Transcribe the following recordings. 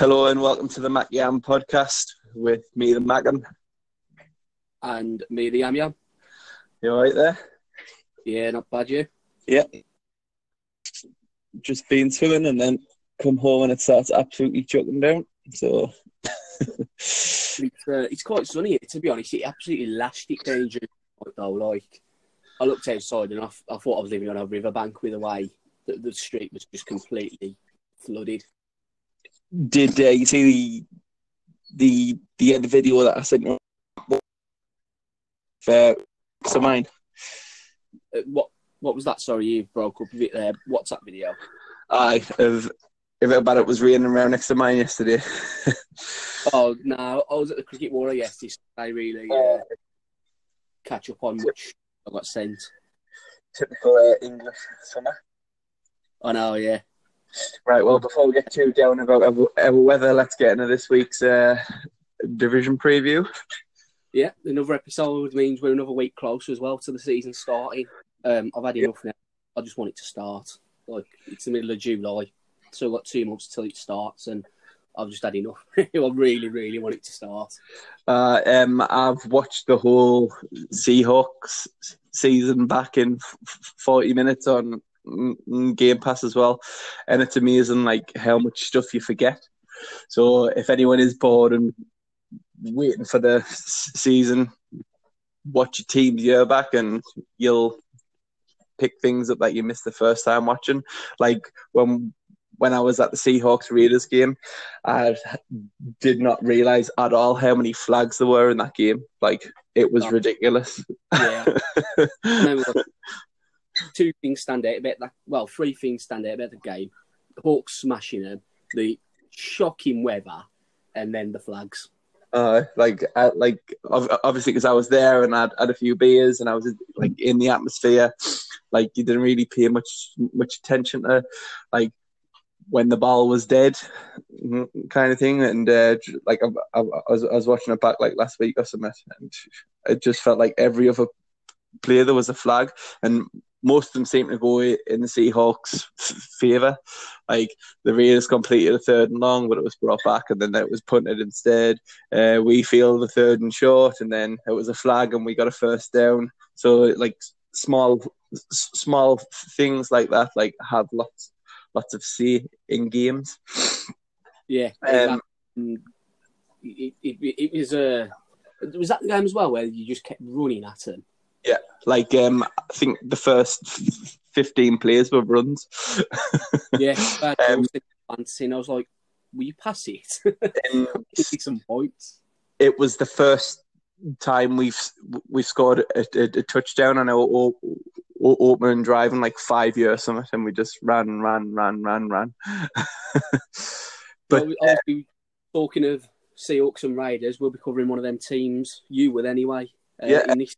Hello and welcome to the Mac Yam podcast with me, the Macam. And me, the Yam Yam. You alright there? Yeah, not bad, you? Yeah. Just been swimming and then come home and it starts absolutely chucking down. So. it's, uh, it's quite sunny, to be honest. It absolutely lashed it down though. Like, I looked outside and I, I thought I was living on a riverbank with a way. The, the street was just completely flooded. Did uh, you see the the the end video that I sent you? For so mine. Uh, what what was that? Sorry, you broke up a bit there. What's that video? Aye, of if about it was raining around next to mine yesterday. oh no, I was at the cricket water yesterday. I really uh, catch up on which I got sent. Typical uh, English summer. I know, yeah. Right, well, before we get too down about our, weather, let's get into this week's uh, division preview. Yeah, another episode means we're another week closer as well to the season starting. Um, I've had enough now. I just want it to start. Like it's the middle of July, so I've got two months till it starts, and I've just had enough. I really, really want it to start. Uh, um, I've watched the whole Seahawks season back in forty minutes on Game Pass as well, and it's amazing like how much stuff you forget. So if anyone is bored and waiting for the season, watch your team's year back, and you'll pick things up that you missed the first time watching. Like when when I was at the Seahawks Raiders game, I did not realize at all how many flags there were in that game. Like it was ridiculous. Yeah. two things stand out about that. Well, three things stand out about the game: the Hawks smashing them, the shocking weather, and then the flags. Uh, like, uh, like obviously because I was there and I had, a few beers and I was like in the atmosphere. Like you didn't really pay much much attention to like when the ball was dead, mm, kind of thing. And uh, like I, I, I, was, I was watching it back like last week or something, and it just felt like every other player there was a flag, and most of them seem to go in the Seahawks' favour. Like the Raiders completed a third and long, but it was brought back, and then it was punted instead. Uh, we feel the third and short, and then it was a flag, and we got a first down. So like small, small things like that, like have lots, lots of say in games. Yeah, um, it, it, it, was a. Uh, was that the game as well where you just kept running at them? Yeah, like um, I think the first fifteen players were runs. yeah, um, I was like, "Will you pass it? Give some points." It was the first time we've we've scored a, a, a touchdown on our opening drive in like five years, or something, and we just ran, ran, ran, ran, ran. but well, uh, talking of Seahawks and Raiders, we'll be covering one of them teams. You will anyway. Uh, yeah. In this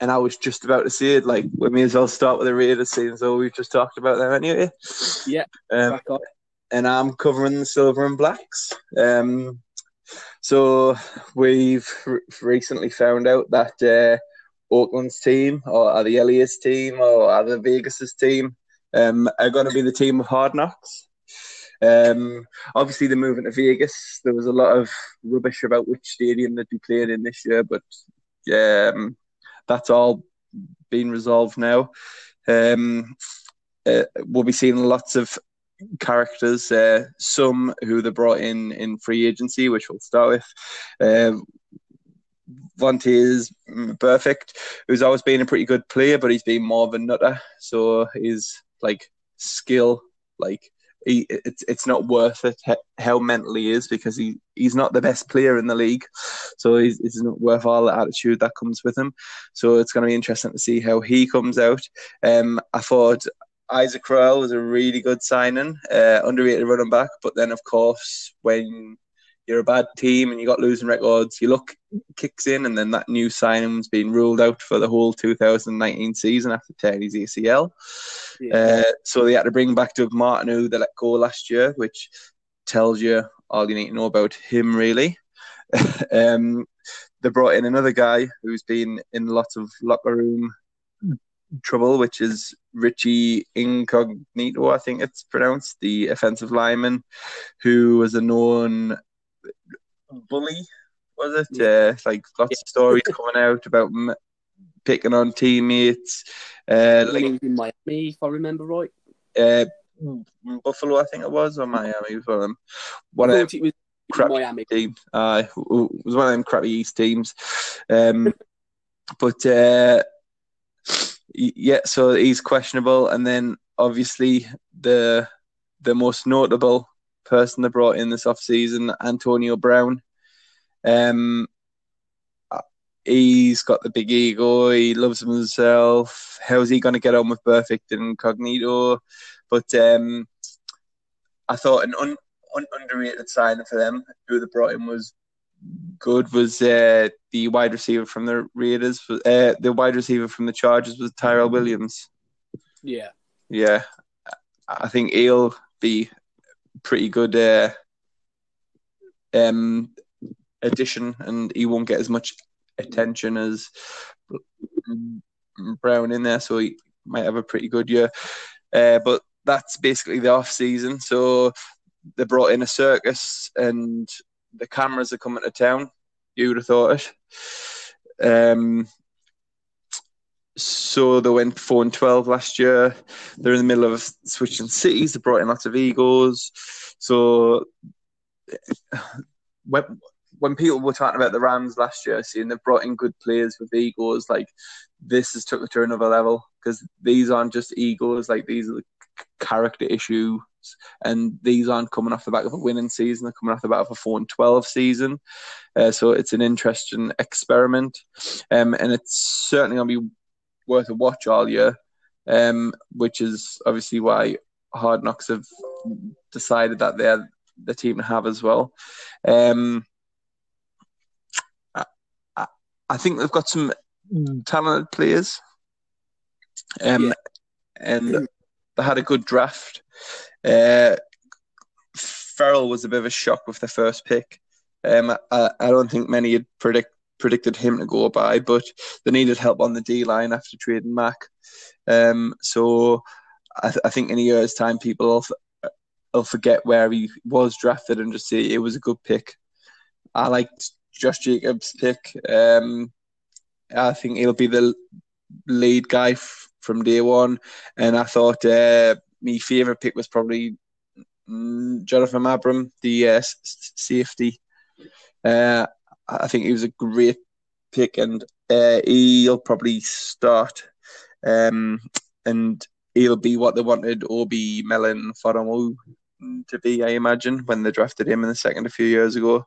And I was just about to say it, like we may as well start with the Raiders, seeing so we've just talked about them anyway. Yeah. Um, and I'm covering the Silver and Blacks. Um, so we've recently found out that uh, Oakland's team, or are the Elias team, or are the Vegas's team, um, are going to be the team of Hard Knocks. Um, obviously, they're moving to Vegas. There was a lot of rubbish about which stadium they'd be playing in this year, but um, that's all been resolved now. Um, uh, we'll be seeing lots of characters, uh, some who they brought in in free agency, which we'll start with. Uh, is Burfict, who's always been a pretty good player, but he's been more of a nutter. So his like skill, like he, it's it's not worth it how mentally he is because he, he's not the best player in the league, so he's, it's not worth all the attitude that comes with him. So it's going to be interesting to see how he comes out. Um, I thought Isaac Crowell was a really good signing, uh, underrated running back, but then of course when you're a bad team and you got losing records, your luck kicks in, and then that new signing's been ruled out for the whole 2019 season after tearing his ACL. Yeah. Uh, so they had to bring back Doug Martin, who they let go last year, which tells you all you need to know about him, really. um, they brought in another guy who's been in lots of locker room trouble, which is Richie Incognito, I think it's pronounced, the offensive lineman, who was a known bully, was it? Uh, like lots yeah. of stories coming out about m- picking on teammates. Uh, like, in Miami, if I remember right. Uh, Buffalo, I think it was, or Miami was one of them. One of them crappy Miami. teams. Uh, it was one of them crappy East teams. Um, but uh, yeah, so he's questionable, and then obviously the the most notable person they brought in this off season, Antonio Brown. Um, he's got the big ego. He loves himself. How's he going to get on with Burfict Incognito? But um, I thought an un, un, underrated signing for them, who they brought in, was good. Was uh, the wide receiver from the Raiders? Uh, the wide receiver from the Chargers was Tyrell Williams. Yeah, yeah. I think he'll be pretty good uh, um, addition, and he won't get as much attention as Brown in there, so he might have a pretty good year. Uh, but that's basically the off season. So they brought in a circus, and the cameras are coming to town. You would have thought it. Um, so they went four and twelve last year. They're in the middle of switching cities. They brought in lots of egos. So when when people were talking about the Rams last year, seeing they brought in good players with egos, like this has took it to another level because these aren't just egos, like these are the character issues, and these aren't coming off the back of a winning season. They're coming off the back of a four and twelve season. Uh, so it's an interesting experiment, um, and it's certainly going to be worth a watch all year. Um, which is obviously why Hard Knocks have decided that they're the team to have as well. Um, I, I think they've got some talented players. Um, yeah. and they had a good draft. Uh, Ferrell was a bit of a shock with the first pick. Um, I, I don't think many had predict, predicted him to go by, but they needed help on the D line after trading Mack. Um, so I, th- I, think in a year's time, people will, will forget where he was drafted and just say it was a good pick. I liked Josh Jacobs' pick. Um, I think he'll be the lead guy f- from day one. And I thought uh, my favourite pick was probably mm, Jonathan Abram, the uh, safety. Uh, I think he was a great pick, and uh, he'll probably start. Um, and he'll be what they wanted Obi Melon Faramu to be, I imagine, when they drafted him in the second a few years ago.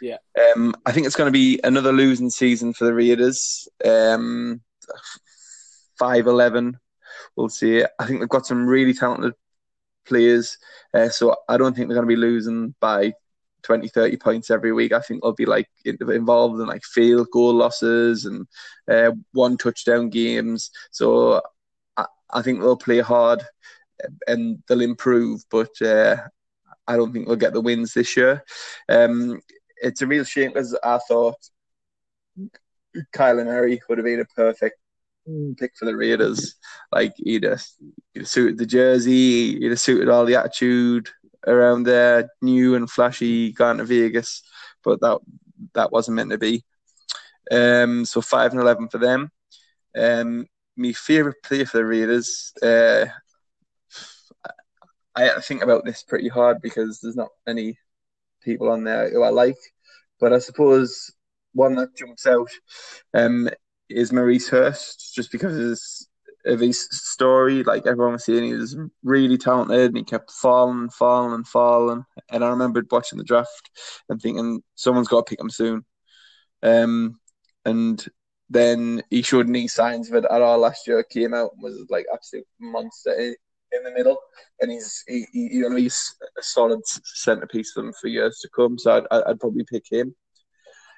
Yeah. Um, I think it's going to be another losing season for the Raiders. Um, five eleven. We'll see. I think they've got some really talented players, uh, so I don't think they're going to be losing by 20, 30 points every week. I think they'll be like involved in like field goal losses and uh, one touchdown games. So I, I, think they'll play hard and they'll improve, but uh, I don't think they'll get the wins this year. Um, it's a real shame because I thought Kyler Murray would have been a perfect pick for the Raiders. Like he'd have, he'd have suited the jersey, he'd have suited all the attitude around there, new and flashy, going to Vegas, but that that wasn't meant to be. Um, so five and eleven for them. Um, my favorite player for the Raiders. Uh, I think about this pretty hard because there's not many people on there who I like, but I suppose one that jumps out um, is Maurice Hurst, just because of his story. Like everyone was saying, he was really talented and he kept falling, and falling, and falling. And I remembered watching the draft and thinking someone's got to pick him soon. Um, and then he showed any signs of it at all last year. Came out and was like absolute monster in the middle, and he's he, he you know he's a solid centerpiece for them for years to come. So I'd, I'd probably pick him.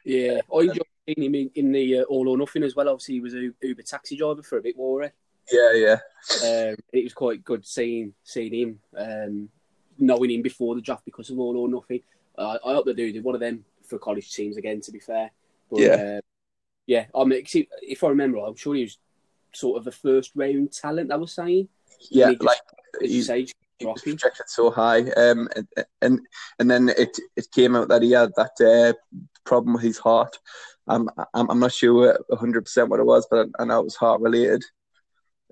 Yeah, I enjoyed him in, in the uh, All or Nothing as well. Obviously, he was a Uber taxi driver for a bit, more. Yeah, yeah. Um, it was quite good seeing seeing him, um, knowing him before the draft because of All or Nothing. Uh, I hope they do. They're one of them for college teams again. To be fair, but, yeah, uh, yeah. I mean, if I remember, I'm sure he was sort of a first round talent. I was saying. Yeah, just- like As you he, say, he was projected so high, um, and and and then it it came out that he had that uh, problem with his heart. I'm I'm, I'm not sure 100 percent what it was, but I know it was heart related.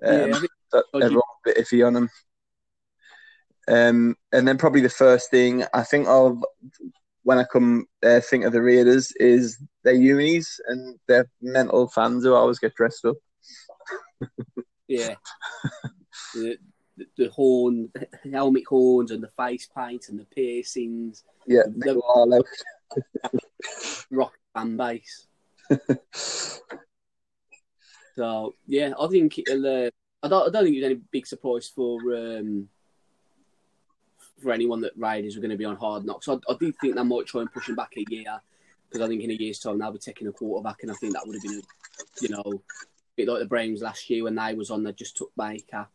Um, yeah, I think that you- everyone was a bit iffy on him. Um, and then probably the first thing I think of when I come uh, think of the Raiders is their unis and their mental fans who always get dressed up. yeah. the, the, the horn, the helmet horns, and the face paint, and the piercings, Yeah, they The- go all out. rock fan base. So yeah, I think it'll. Uh, I don't. I don't think was any big surprise for um, for anyone that Raiders were going to be on hard knocks. I, I do think they might try and push him back a year because I think in a year's time they'll be taking a quarterback, and I think that would have been, a, you know, a bit like the Browns last year when they was on. They just took Baker.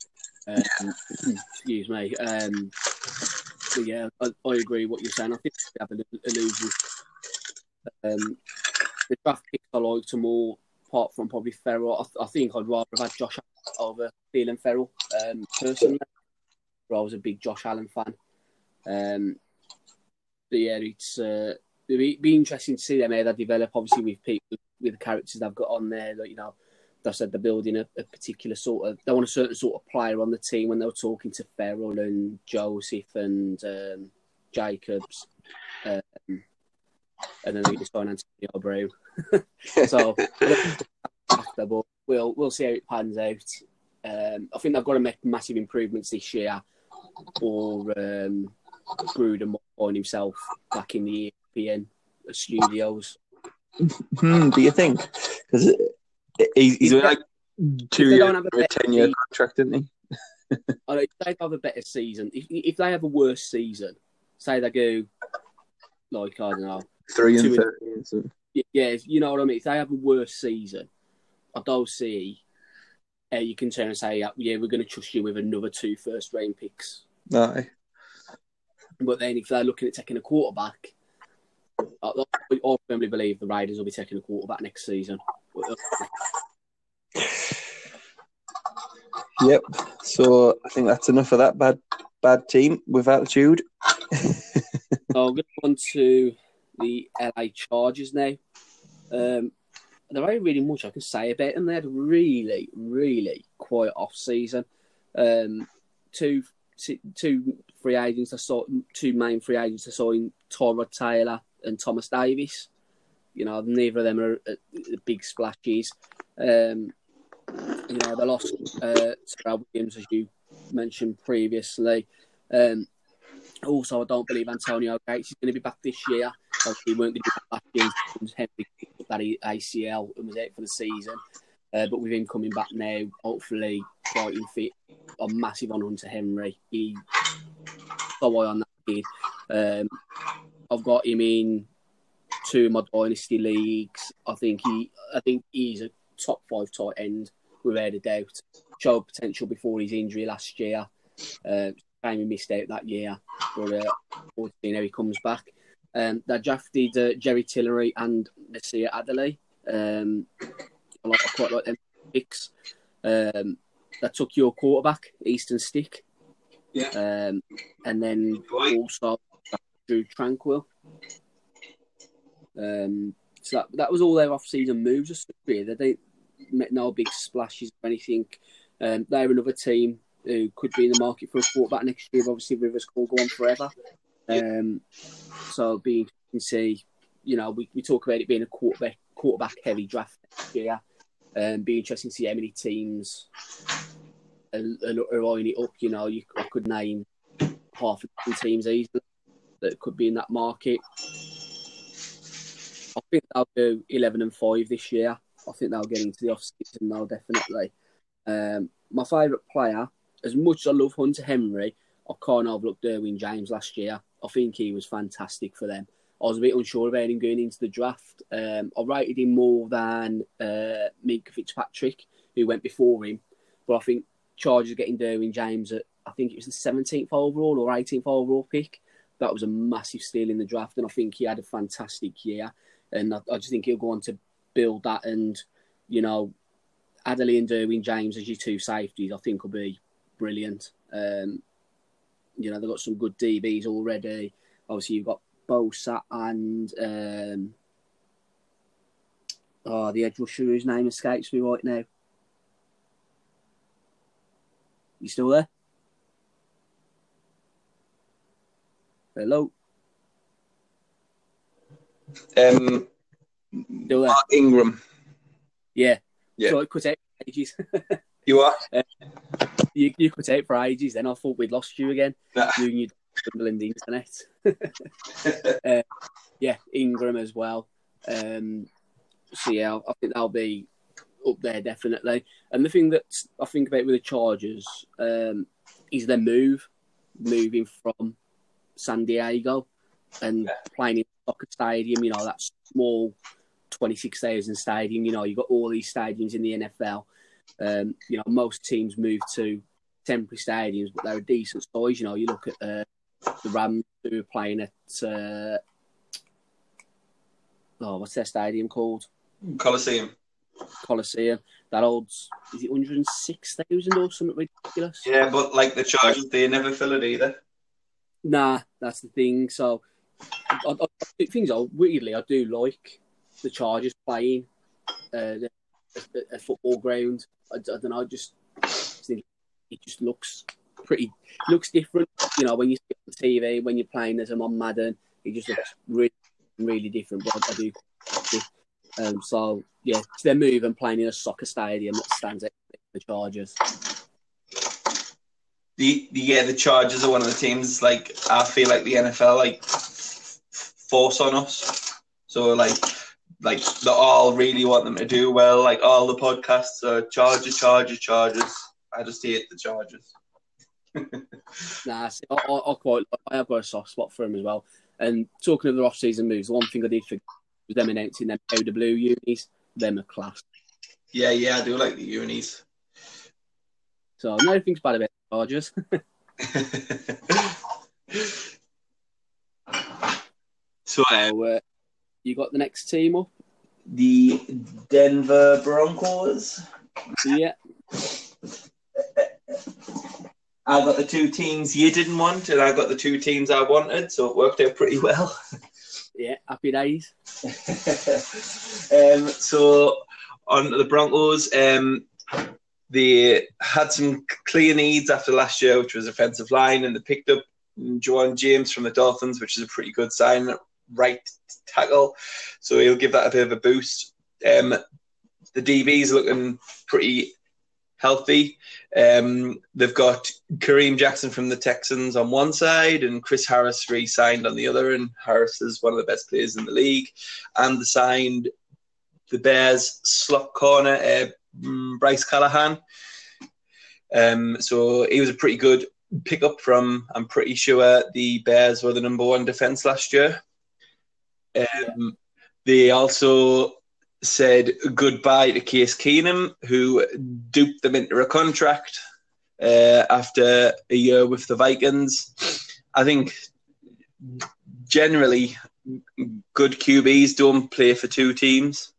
Um, excuse me. Um, but yeah, I, I agree what you're saying. I think they have an illusion. Um, the draft picks I liked them all, apart from probably Ferrell. I, th- I think I'd rather have had Josh over Clelin Ferrell, um, personally. But I was a big Josh Allen fan. Um, but yeah, it's uh, be, be interesting to see them how they develop. Obviously, with people with the characters they've got on there, like you know, they said they're building a, a particular sort of. They want a certain sort of player on the team. When they were talking to Ferrell and Joseph and um, Jacobs, um, and then they just signed Antonio Brown. so after, but we'll we'll see how it pans out. Um, I think they've got to make massive improvements this year, or um, Gruden might find himself back in the ESPN studios. Hmm, do you think? Because he's, he's If only like two they years a for a better ten year contract, didn't he? I know, if they have a better season, if, if they have a worse season, say they go like I don't know, Three and thirty. Yeah, you know what I mean. If they have a worse season, I don't see how you can turn and say, yeah, we're going to trust you with another two first round picks. Aye. But then if they're looking at taking a quarterback, I, I firmly believe the Raiders will be taking a quarterback next season. Yep. So I think that's enough of that bad bad team with altitude. So I'm going on to the LA Chargers now. Um, there ain't really much I can say about them. They had really, really quiet off season. Um, two, two free agents. I saw two main free agents. I saw in Tyrod Taylor and Thomas Davis. You know, neither of them are uh, big splashes. Um, you know, they lost uh, Tyrell Williams, as you mentioned previously. Um, also, I don't believe Antonio Gates is going to be back this year. Obviously, he weren't going to last year Henry that ACL and was out for the season. Uh, but with him coming back now, hopefully fighting fit, I'm massive on Hunter Henry. He so on that kid. Um, I've got him in two of my dynasty leagues. I think he, I think he's a top five tight end without a doubt. Showed potential before his injury last year. Uh, time he missed out that year, but uh, we'll how he comes back. Um, they drafted uh, Jerry Tillery and Nasir Adderley. Um, I, like, I quite like them picks. Um, they took your quarterback, Easton Stick. Yeah. Um, and then also Drue Tranquill. Um, so that, that was all their off-season moves. Really, they didn't make no big splashes or anything. Um, they're another team who could be in the market for a quarterback next year. Obviously, Rivers could go on forever. Um, so, being interesting to see. You know, we, we talk about it being a quarterback quarterback heavy draft next year. Um, be interesting to see how many teams are, are, eyeing it up. You know, you I could name half a dozen teams easily that could be in that market. I think they'll do eleven and five this year. I think they'll get into the off season now, definitely. Um, my favourite player, as much as I love Hunter Henry, I can't overlook Derwin James last year. I think he was fantastic for them. I was a bit unsure about him going into the draft. Um, I rated him more than uh, Fitzpatrick, who went before him. But I think Chargers getting Derwin James at, I think it was the 17th overall or 18th overall pick. That was a massive steal in the draft, and I think he had a fantastic year. And I, I just think he'll go on to build that and, you know, Adderley and Derwin James as your two safeties, I think will be brilliant. Um, you know, they've got some good DBs already. Obviously, you've got Bosa and um, oh, the edge rusher whose name escapes me right now. You still there? Hello. Um, Still there? Mark Ingram. Yeah. Yeah. So it could take ages. You are? You, you could take for ages. Then I thought we'd lost you again. Nah. You and your in the internet. uh, yeah, Ingram as well. Um, so yeah, I think that'll be up there definitely. And the thing that I think about with the Chargers um, is their move, moving from San Diego and playing in soccer stadium. You know that small twenty six thousand stadium. You know you've got all these stadiums in the NFL. Um, you know most teams move to temporary stadiums, but they're a decent size. You know you look at uh, the Rams who are playing at uh, oh what's their stadium called? Coliseum. Coliseum. That old is it 106,000 or something ridiculous? Yeah, but like the Chargers, they never fill it either. Nah, that's the thing. So, I, I, things are weirdly, I do like the Chargers playing uh, a, a football ground. I, I don't know, I just think it just looks pretty, looks different. You know, when you see it on TV, when you're playing as a on Madden, it just looks really, really different. But I, I do. Um, so yeah, it's their move and playing in a soccer stadium that stands out the Chargers. The, the yeah, the Chargers are one of the teams. Like I feel like the NFL like force on us. So like like they all really want them to do well. Like all the podcasts are Chargers, Chargers, Chargers. I just hate the Chargers. Nah, see, I, I, I quite, I have got a soft spot for him as well. And talking of the off-season moves, the one thing I did forget was them announcing them blue unis. Them a class. Yeah, yeah, I do like the unis. So nothing's bad about the Chargers. so uh, so, uh, you got the next team up? the Denver Broncos. Yeah. I got the two teams you didn't want, and I got the two teams I wanted, so it worked out pretty well. Yeah, happy days. um, so on the Broncos, um, they had some clear needs after last year, which was offensive line, and they picked up Ja'Wuan James from the Dolphins, which is a pretty good sign, right tackle. So he'll give that a bit of a boost. Um, the DB's looking pretty healthy. Um, they've got Kareem Jackson from the Texans on one side and Chris Harris re-signed on the other. And Harris is one of the best players in the league. And they signed the Bears slot corner, uh, Bryce Callahan. Um, so he was a pretty good pickup from. I'm pretty sure the Bears were the number one defense last year. Um, they also said goodbye to Case Keenum, who duped them into a contract uh, after a year with the Vikings. I think generally good QBs don't play for two teams.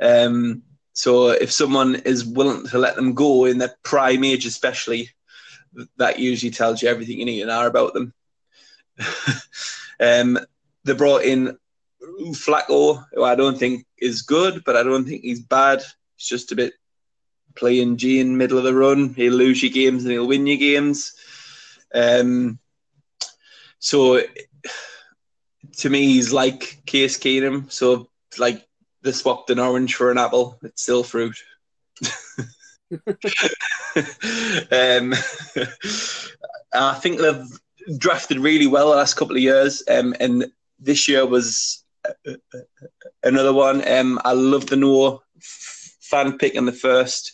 Um, so if someone is willing to let them go in their prime age, especially, that usually tells you everything you need to know about them. um, they brought in Flacco, who I don't think is good, but I don't think he's bad. He's just a bit playing G in middle of the run. He'll lose you games and he'll win you games. Um, so to me, he's like Case Keenum. So like they swapped an orange for an apple. It's still fruit. um, I think they've drafted really well the last couple of years, um, and this year was another one. Um, I love the Noah Fant pick in the first,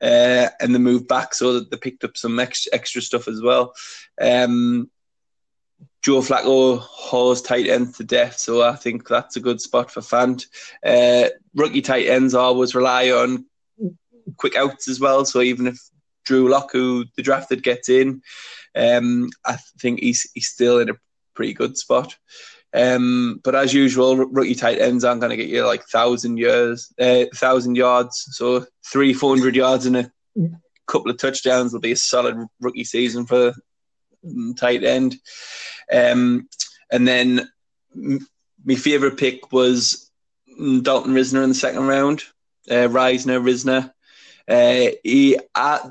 uh, and the move back, so that they picked up some extra, extra stuff as well. Um, Joe Flacco hauls tight ends to death, so I think that's a good spot for Fant. Uh, rookie tight ends always rely on quick outs as well, so even if Drew Lock, who the drafted, gets in, um, I think he's he's still in a pretty good spot. Um, but as usual, rookie tight ends aren't going to get you like thousand years, uh, thousand yards. So three, four hundred yards and a couple of touchdowns will be a solid rookie season for tight end. Um, and then my favourite pick was Dalton Risner in the second round. Uh, Reisner, Risner. Uh, he, I,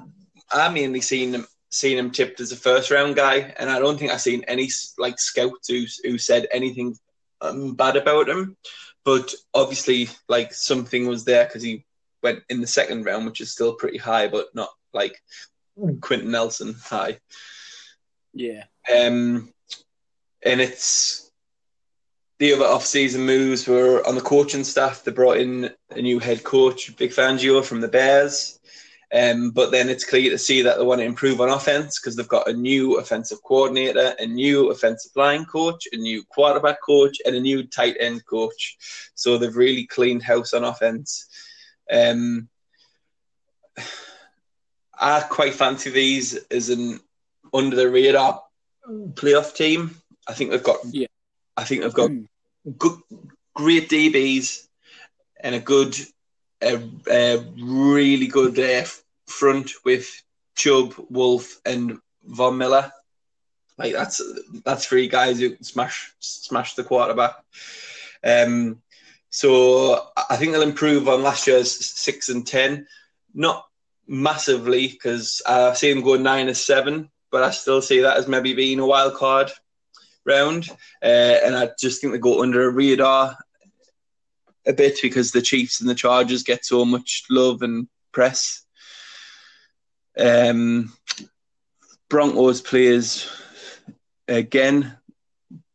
I mainly seen him seen him tipped as a first round guy, and I don't think I've seen any like scouts who who said anything um, bad about him. But obviously, like something was there because he went in the second round, which is still pretty high, but not like Quenton Nelson high. Yeah. Um, and it's the other off-season moves were on the coaching staff. They brought in a new head coach, Vic Fangio from the Bears. Um, but then it's clear to see that they want to improve on offense because they've got a new offensive coordinator, a new offensive line coach, a new quarterback coach, and a new tight end coach. So they've really cleaned house on offense. Um, I quite fancy these as an under the radar playoff team. I think they've got. Yeah. I think they've got good, great DBs and a good a, a really good uh, front with Chubb, Wolfe, and Von Miller. Like that's that's three guys who smash smash the quarterback. Um, so I think they'll improve on last year's six and ten, not massively because I see them go nine and seven, but I still see that as maybe being a wild card round. Uh, and I just think they go under a radar a bit because the Chiefs and the Chargers get so much love and press. Um, Broncos players again.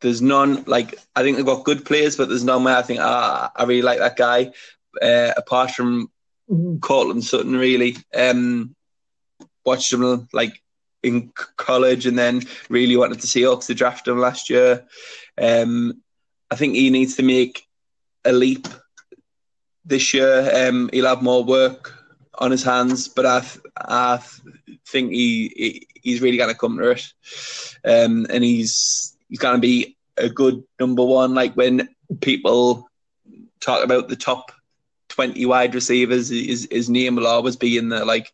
There's none like I think they've got good players, but there's none where I think ah, I really like that guy. Uh, apart from Courtland Sutton, really um, watched him like in college, and then really wanted to see Hawks to draft him last year. Um, I think he needs to make a leap this year. Um, he'll have more work on his hands, but I, th- I th- think he, he, he's really going to come to it, um, and he's he's going to be a good number one. Like when people talk about the top twenty wide receivers, his his name will always be in the like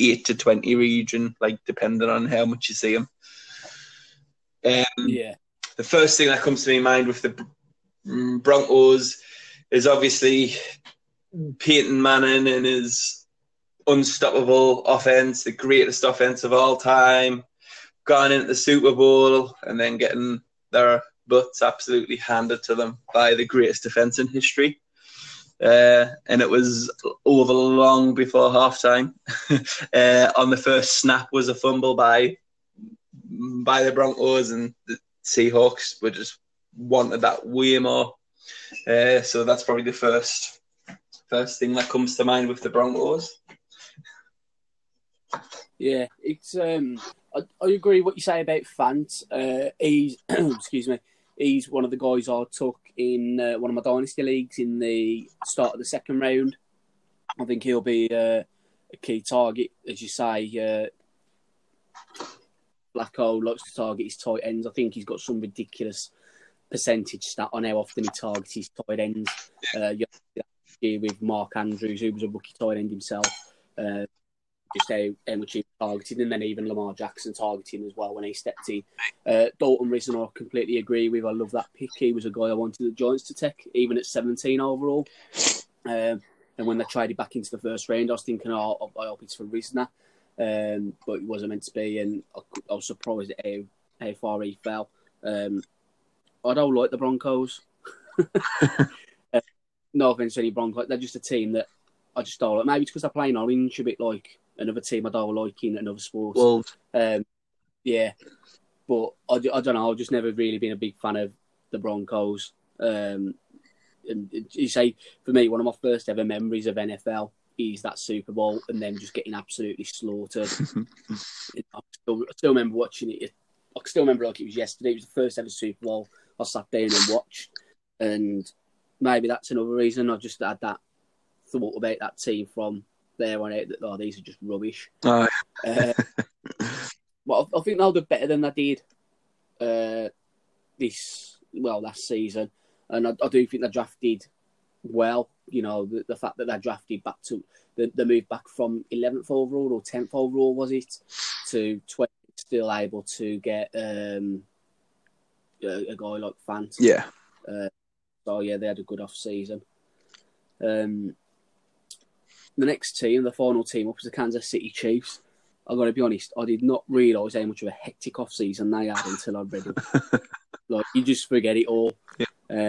eight to twenty region, like depending on how much you see him. Um, yeah. The first thing that comes to my mind with the Broncos is obviously Peyton Manning and his unstoppable offense, the greatest offense of all time, gone into the Super Bowl and then getting their butts absolutely handed to them by the greatest defense in history. Uh, and it was over long before halftime. uh, on the first snap was a fumble by by the Broncos, and the Seahawks were just wanted that way more. Uh, so that's probably the first first thing that comes to mind with the Broncos. Yeah, it's um, I, I agree what you say about Fant. Uh, he's excuse me, he's one of the guys I took in uh, one of my dynasty leagues in the start of the second round. I think he'll be uh, a key target, as you say. Uh, Flacco likes to target his tight ends. I think he's got some ridiculous percentage stat on how often he targets his tight ends. Uh, with Mark Andrews, who was a rookie tight end himself. Uh, just how, how much he targeted, and then even Lamar Jackson targeting as well when he stepped in. Uh, Dalton Risner, I completely agree with. I love that pick. He was a guy I wanted the Giants to take, even at 17 overall. Um, and when they traded back into the first round, I was thinking, oh, I hope it's for Risner. Um, but it wasn't meant to be, and I, I was surprised at how, how far he fell. Um, I don't like the Broncos. uh, no offense to any Broncos, they're just a team that I just don't like. Maybe it's because they're playing orange, a bit like another team I don't like in another sport. Well, um, yeah, but I, I don't know. I've just never really been a big fan of the Broncos. Um, and you say for me, one of my first ever memories of NFL is that Super Bowl and then just getting absolutely slaughtered. I, still, I still remember watching it. I still remember like it was yesterday. It was the first ever Super Bowl I sat down and watched, and maybe that's another reason I just had that thought about that team from there on out that oh these are just rubbish. Oh. uh, but I, I, think they'll do better than they did uh, this well last season, and I, I do think they drafted well. You know, the, the fact that they drafted back to the, the move back from 11th overall or 10th overall was it to 20, still able to get um, a, a guy like Fant. Yeah. Uh, so yeah, they had a good off season. Um, the next team, the final team up, was the Kansas City Chiefs. I've got to be honest, I did not realise how much of a hectic off season they had until I read it. like you just forget it all. Yeah.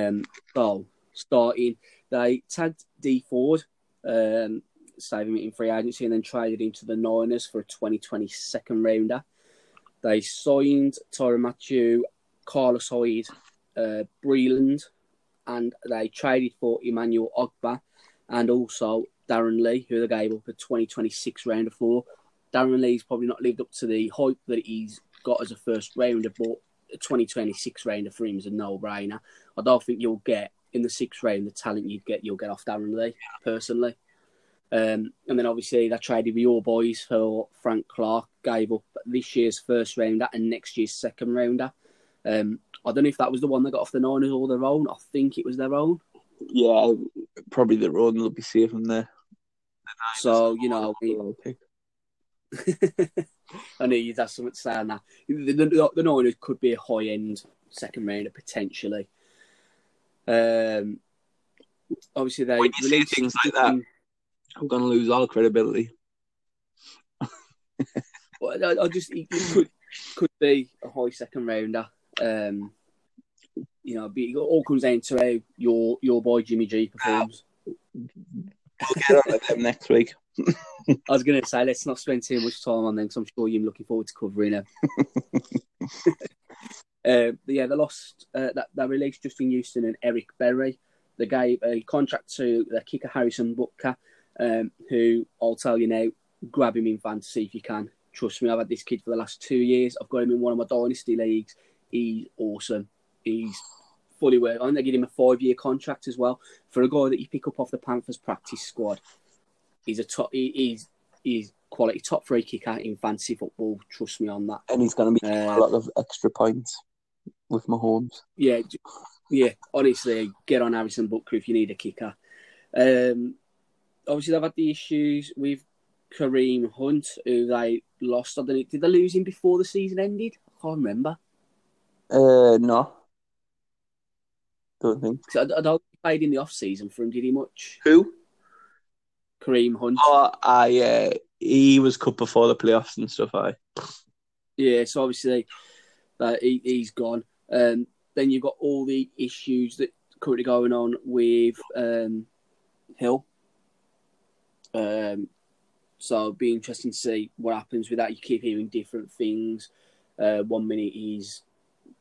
Um, so starting, they tagged Dee Ford, um, saving it in free agency, and then traded him to the Niners for a 2020 second rounder. They signed Tyrann Mathieu, Carlos Hyde, uh, Breeland, and they traded for Emmanuel Ogbah and also Darron Lee, who they gave up a 2026 rounder for. Darron Lee's probably not lived up to the hype that he's got as a first rounder, but a 2026 rounder for him is a no brainer. I don't think you'll get in the sixth round the talent you'd get, you'll get off Darron Lee, personally. Um, and then obviously they traded with your boys for Frank Clark, gave up this year's first rounder and next year's second rounder. Um, I don't know if that was the one that got off the Niners or their own. I think it was their own. Yeah, probably the run will be safe from there. So you know, I knew you'd have something to say on that. The, the, the Niners could be a high end second rounder potentially. Um, obviously they when you say things like that, I'm going to lose all credibility. well, I, I, just it, it could could be a high second rounder. Um, you know, it all comes down to how your your boy Jimmy G performs. We'll get on to them next week. I was going to say, let's not spend too much time on them because I'm sure you're looking forward to covering them. uh, yeah, they lost, uh, that, they released Justin Houston and Eric Berry. They gave a contract to the kicker Harrison Butker, um, who I'll tell you now, grab him in fantasy if you can. Trust me, I've had this kid for the last two years. I've got him in one of my dynasty leagues. He's awesome. He's fully worth. I think they give him a five-year contract as well for a guy that you pick up off the Panthers practice squad. He's a top. He, he's he's quality top three kicker in fantasy football. Trust me on that. And he's going to be uh, a lot of extra points with Mahomes. Yeah, yeah. Honestly, get on Harrison Butker if you need a kicker. Um, obviously, they've had the issues with Kareem Hunt, who they lost. I don't know, did they lose him before the season ended? I can't remember. Uh, no. Don't think. I, I don't played in the off season for him. Did he much? Who? Kareem Hunt. Oh, I uh, he was cut before the playoffs and stuff. I. Yeah, so obviously, uh, he, he's gone. Um, then you've got all the issues that currently going on with um, Hill. Um, so it'll be interesting to see what happens with that. You keep hearing different things. Uh, one minute he's,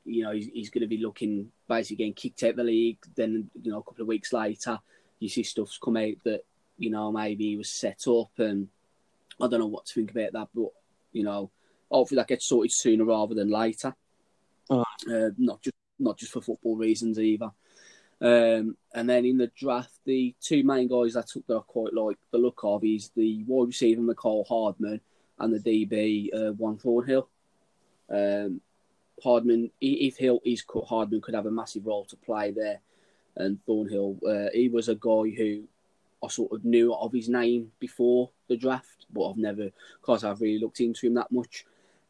you know, he's, he's going to be looking basically getting kicked out of the league. Then, you know, a couple of weeks later, you see stuff's come out that, you know, maybe he was set up and I don't know what to think about that, but, you know, hopefully that gets sorted sooner rather than later. Oh. Uh, not just not just for football reasons either. Um, and then in the draft, the two main guys I took that I quite like the look of is the wide receiver Mecole Hardman and the DB uh, Juan Thornhill. Um, Hardman, if Hill is cut, Hardman could have a massive role to play there. And Thornhill, uh, he was a guy who I sort of knew of his name before the draft, but I've never, because I've really looked into him that much.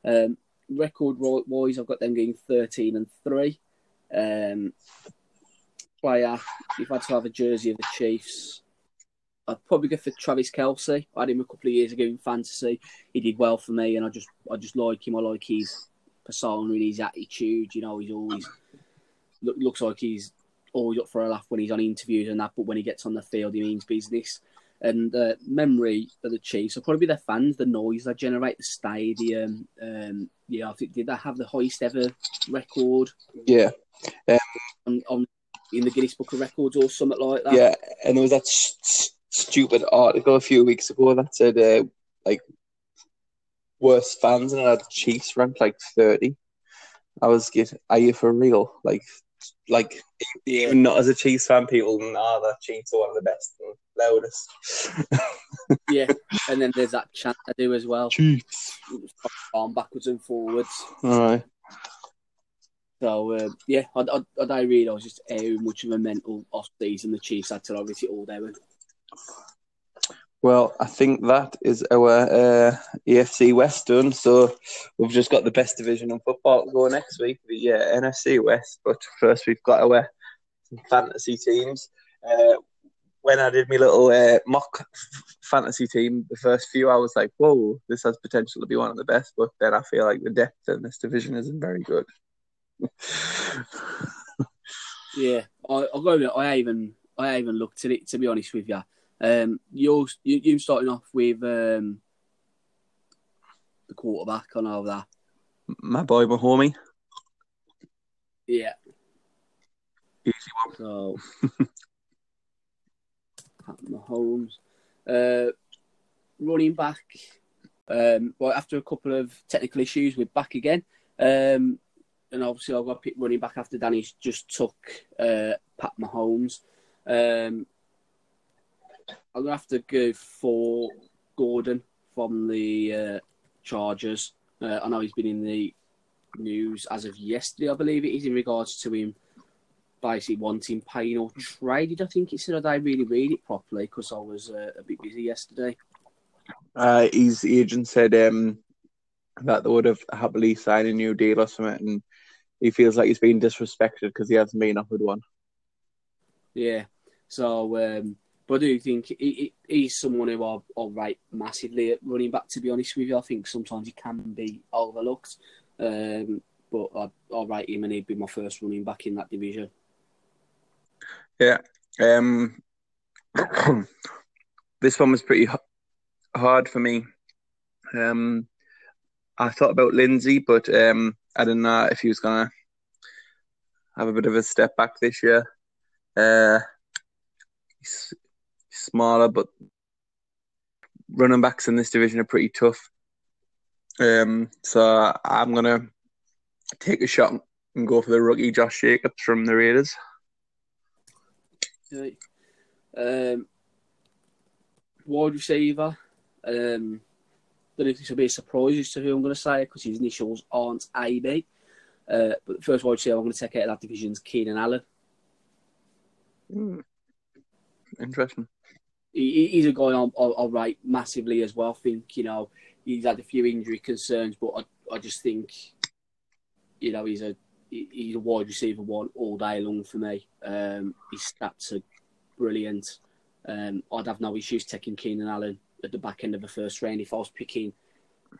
Um, record wise, I've got them getting 13 and 3. Um, player, if I had to have a jersey of the Chiefs, I'd probably go for Travis Kelce. I had him a couple of years ago in fantasy. He did well for me, and I just I just like him. I like his persona and his attitude. You know, he's always look, looks like he's always up for a laugh when he's on interviews and that, but when he gets on the field, he means business. And uh, memory of the Chiefs will probably be their fans, the noise they generate, the stadium. Um, yeah, I think did they have the highest ever record? Yeah. Um, on, on, in the Guinness Book of Records or something like that. Yeah, and there was that st- stupid article a few weeks ago that said uh, like worst fans, and it had Chiefs ranked like thirty. I was get, are you for real? Like, like even not as a Chiefs fan, people nah, the Chiefs are one of the best and loudest. Yeah, and then there's that chant I do as well. Chiefs. Arm backwards and forwards. All right. So uh, yeah, I, I, I don't realise just how much of a mental off season the Chiefs had to obviously all down. Well, I think that is our uh, AFC West done. So we've just got the best division in football to go next week, the yeah, NFC West. But first, we've got our fantasy teams. Uh, when I did my little uh, mock fantasy team, the first few, I was like, "Whoa, this has potential to be one of the best." But then I feel like the depth in this division isn't very good. yeah, I, I'll go. I even I even looked at it to be honest with you. Um, you're you, you starting off with um, the quarterback on all that. My boy, my homie. Yeah. Easy one. So, Pat Mahomes, uh, running back. Um, well, after a couple of technical issues, we're back again. Um, and obviously, I've got running back after Danny's just took uh, Pat Mahomes. Um, I'm gonna have to go for Gordon from the uh, Chargers. Uh, I know he's been in the news as of yesterday, I believe it is, in regards to him basically wanting paying or traded. I think he said I really read it properly because I was uh, a bit busy yesterday. Uh, his agent said um, that they would have happily signed a new deal or something, and he feels like he's been disrespected because he hasn't been offered one. Yeah. So um, but I do think he, he, he's someone who I'll, I'll rate massively at running back, to be honest with you. I think sometimes he can be overlooked. Um, but I, I'll rate him and he'd be my first running back in that division. Yeah. Um, this one was pretty hard for me. Um, I thought about Lindsay, but um, I didn't know if he was going to have a bit of a step back this year. Uh, smaller, but running backs in this division are pretty tough. Um, so I'm gonna take a shot and go for the rookie Josh Jacobs from the Raiders. Um, wide receiver. Um, don't know if this will be a surprise as to who I'm going to say because his initials aren't AB. Uh, but the first wide receiver I'm going to take out of that division is Keenan Allen. Mm. Interesting he, he's a guy I'll, I'll, rate massively as well. I think you know he's had a few injury concerns, but I, I just think you know he's a he's a wide receiver one all day long for me. Um, his stats are brilliant. Um, I'd have no issues taking Keenan Allen at the back end of the first round if I was picking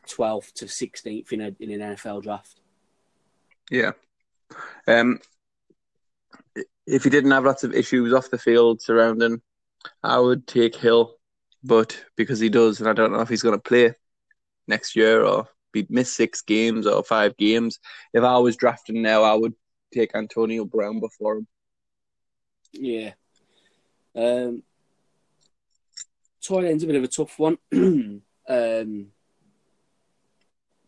12th to 16th in, a, in an NFL draft. Yeah. Um, if he didn't have lots of issues off the field surrounding I would take Hill, but because he does, and I don't know if he's going to play next year or be miss six games or five games. If I was drafting now, I would take Antonio Brown before him. Yeah. Um, tight end's a bit of a tough one. um,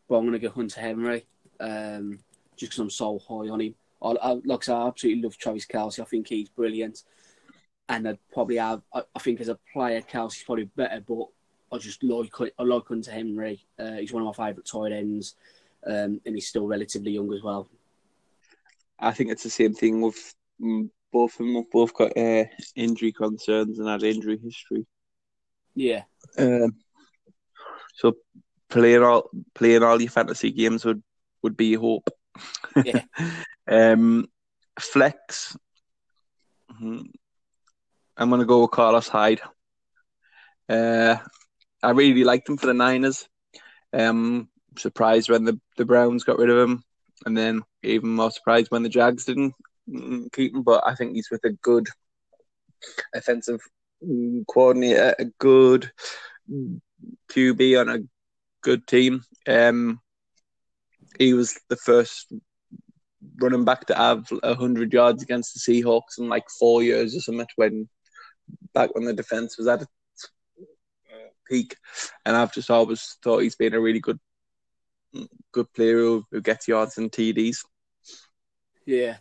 but I'm going to go Hunter Henry um, just because I'm so high on him. I, I, like I said, I absolutely love Travis Kelce. I think he's brilliant and I'd probably have. I, I think as a player, Kelce's probably better, but I just like I like Hunter Henry. Uh, he's one of my favourite tight ends, um, and he's still relatively young as well. I think it's the same thing with both of them. Both got uh, injury concerns and had injury history. Yeah. Um, so playing all playing all your fantasy games would would be hope. Yeah. um, flex. Mm-hmm. I'm going to go with Carlos Hyde. Uh, I really liked him for the Niners. Um, surprised when the, the Browns got rid of him, and then even more surprised when the Jags didn't keep him. But I think he's with a good offensive coordinator, a good QB on a good team. Um, he was the first running back to have hundred yards against the Seahawks in like four years or something when back when the defense was at its uh, peak, and I've just always thought he's been a really good, good player who, who gets yards and TDs. Yeah,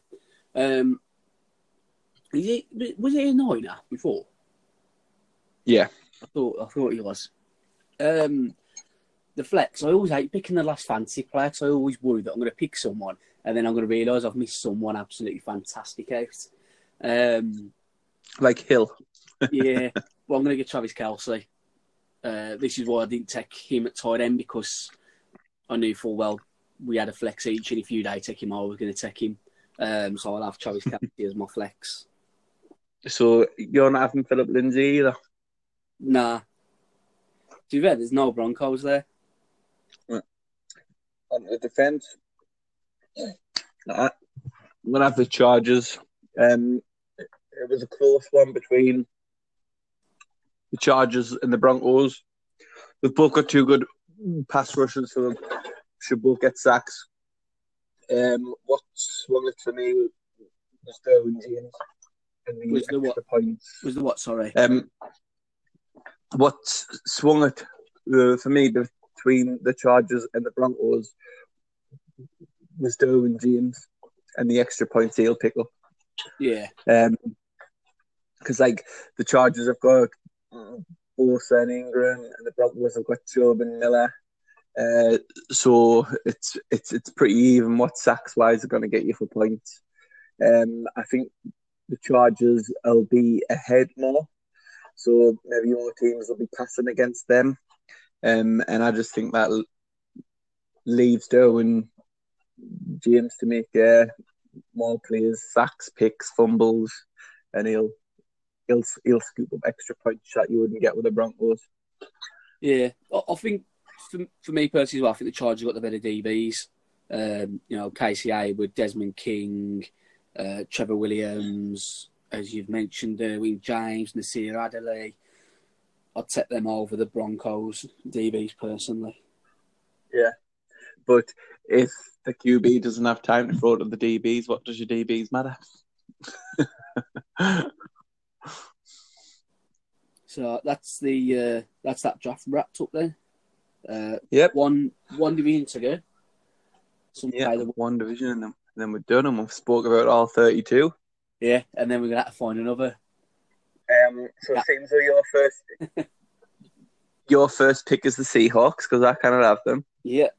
um, is he was he a niner before? Yeah, I thought I thought he was. Um, the flex. I always hate picking the last fantasy fancy player I always worry that I'm going to pick someone and then I'm going to realise I've missed someone absolutely fantastic out. Um, Like Hill. Yeah, well, I'm going to get Travis Kelce. Uh, this is why I didn't take him at tight end because I knew full well we had a flex each, and if you'd I take him, I was going to take him. Um, so I'll have Travis Kelce as my flex. So you're not having Phillip Lindsay either. Nah. To be fair, there's no Broncos there. On the defence, I'm gonna have the Chargers. Um, it was a close one between the Chargers and the Broncos. They've both got two good pass rushes, so they should both get sacks. Um, what swung it for me was Derwin James and the Was the what? points. Was the what? Sorry. Um, what swung it uh, for me between the Chargers and the Broncos was Derwin James and the extra points he'll pick up. Yeah. Um, because like the Chargers have got Bosa and Ingram, and the Broncos have got Chubb and Miller. Uh, so it's it's it's pretty even what sacks wise are going to get you for points. Um, I think the Chargers will be ahead more, so maybe more teams will be passing against them. Um, and I just think that leaves Derwin James to make uh, more players, sacks, picks, fumbles, and he'll he'll he'll scoop up extra points that you wouldn't get with the Broncos. Yeah, I, think for, for me personally, as well, I think the Chargers got the better DBs. Um, you know, KCA with Desmond King, uh, Trevor Williams, as you've mentioned, Derwin James, Nasir Adderley. I'd take them over the Broncos DBs personally. Yeah, but if the QB doesn't have time to throw to the DBs, what does your DBs matter? So that's the uh, that's that draft wrapped up then. Uh, yep. one one division to go. Some Yeah, play the one division, and then, then we're done, and we've spoke about all thirty-two. yeah, and then we're gonna have to find another. Um, so it seems like your first, your first pick is the Seahawks because I cannot have them. Yeah,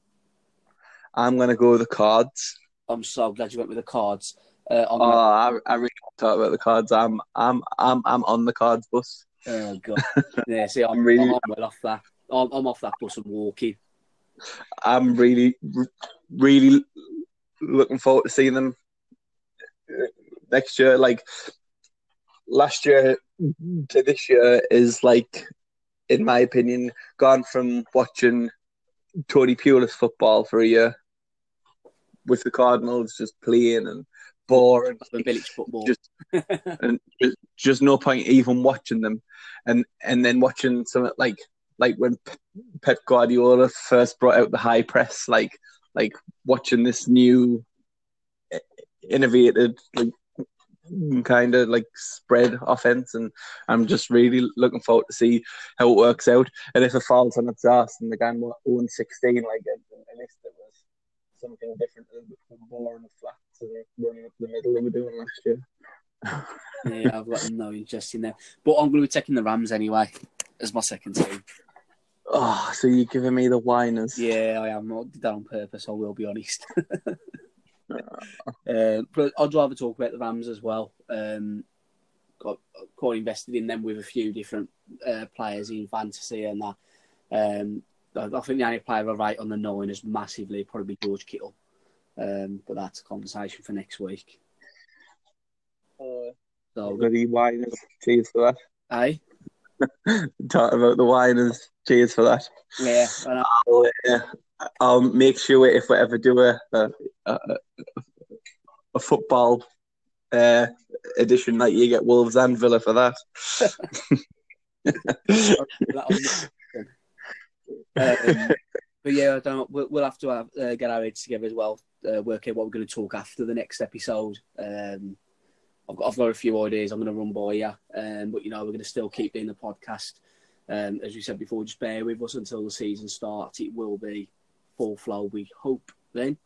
I'm gonna go with the Cards. I'm so glad you went with the cards. Uh, I'm Oh, gonna- I, I really want to talk about the Cards. I'm, I'm, I'm, I'm on the Cards bus. Oh god, yeah. See, I'm, really- I'm well off that. I'm, I'm off that bus and walking. I'm really, really looking forward to seeing them uh, next year. Like last year to this year is like, in my opinion, gone from watching Tony Pulis football for a year with the Cardinals just playing and boring. Village football. Just- and just, just no point even watching them, and and then watching some like like when Pep Guardiola first brought out the high press, like like watching this new eh, innovated like kind of like spread offense, and I'm just really looking forward to see how it works out, and if it falls on its ass and the game own 16, like at least it was something different than the boring flats and running up the middle they were doing last year. yeah, I've got no interest in them. But I'm going to be taking the Rams anyway as my second team. Oh, so you're giving me the whiners? Yeah, I am. I did that on purpose. I will be honest. uh, but I'd rather talk about the Rams as well. Um, got quite invested in them with a few different uh, players in fantasy and that. Um, I think the only player I rate on the nine is massively probably George Kittle. Um, but that's a conversation for next week. Uh, So, bloody whiners. Cheers for that. hey, Talk about the whiners. Cheers for that. yeah, I'll, uh, I'll make sure if we ever do a a, a, a football uh, edition that you get Wolves and Villa for that. Um, but yeah, I don't. We'll, we'll have to have, uh, get our heads together as well. Uh, work out what we're going to talk after the next episode. Um, I've got I've got a few ideas I'm going to run by you, um, but you know we're going to still keep doing the podcast. Um, as we said before, just bear with us until the season starts. It will be full flow. We hope then.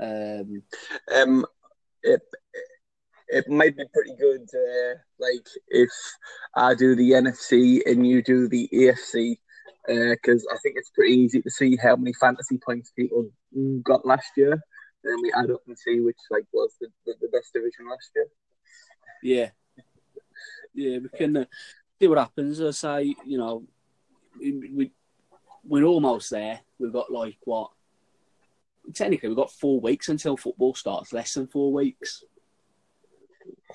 Um, um, it it might be pretty good. Uh, like if I do the NFC and you do the AFC, because uh, I think it's pretty easy to see how many fantasy points people got last year. And then we add up and see which like was the, the, the best division last year. Yeah, yeah, we can uh, see what happens. I say, you know, we, we we're almost there. We've got like what? Technically, we've got four weeks until football starts. Less than four weeks.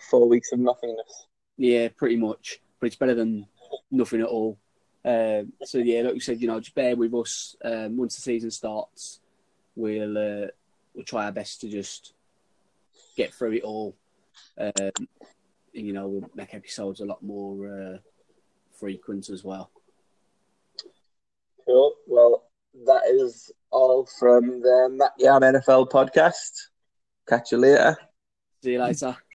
Four weeks of nothingness. Yeah, pretty much. But it's better than nothing at all. Um, so yeah, like you said, you know, just bear with us. Um, once the season starts, we'll uh, we'll try our best to just get through it all. Um, you know, we'll make episodes a lot more uh, frequent as well. Cool. Well, that is all from the Matt Yam NFL podcast. Catch you later. See you later.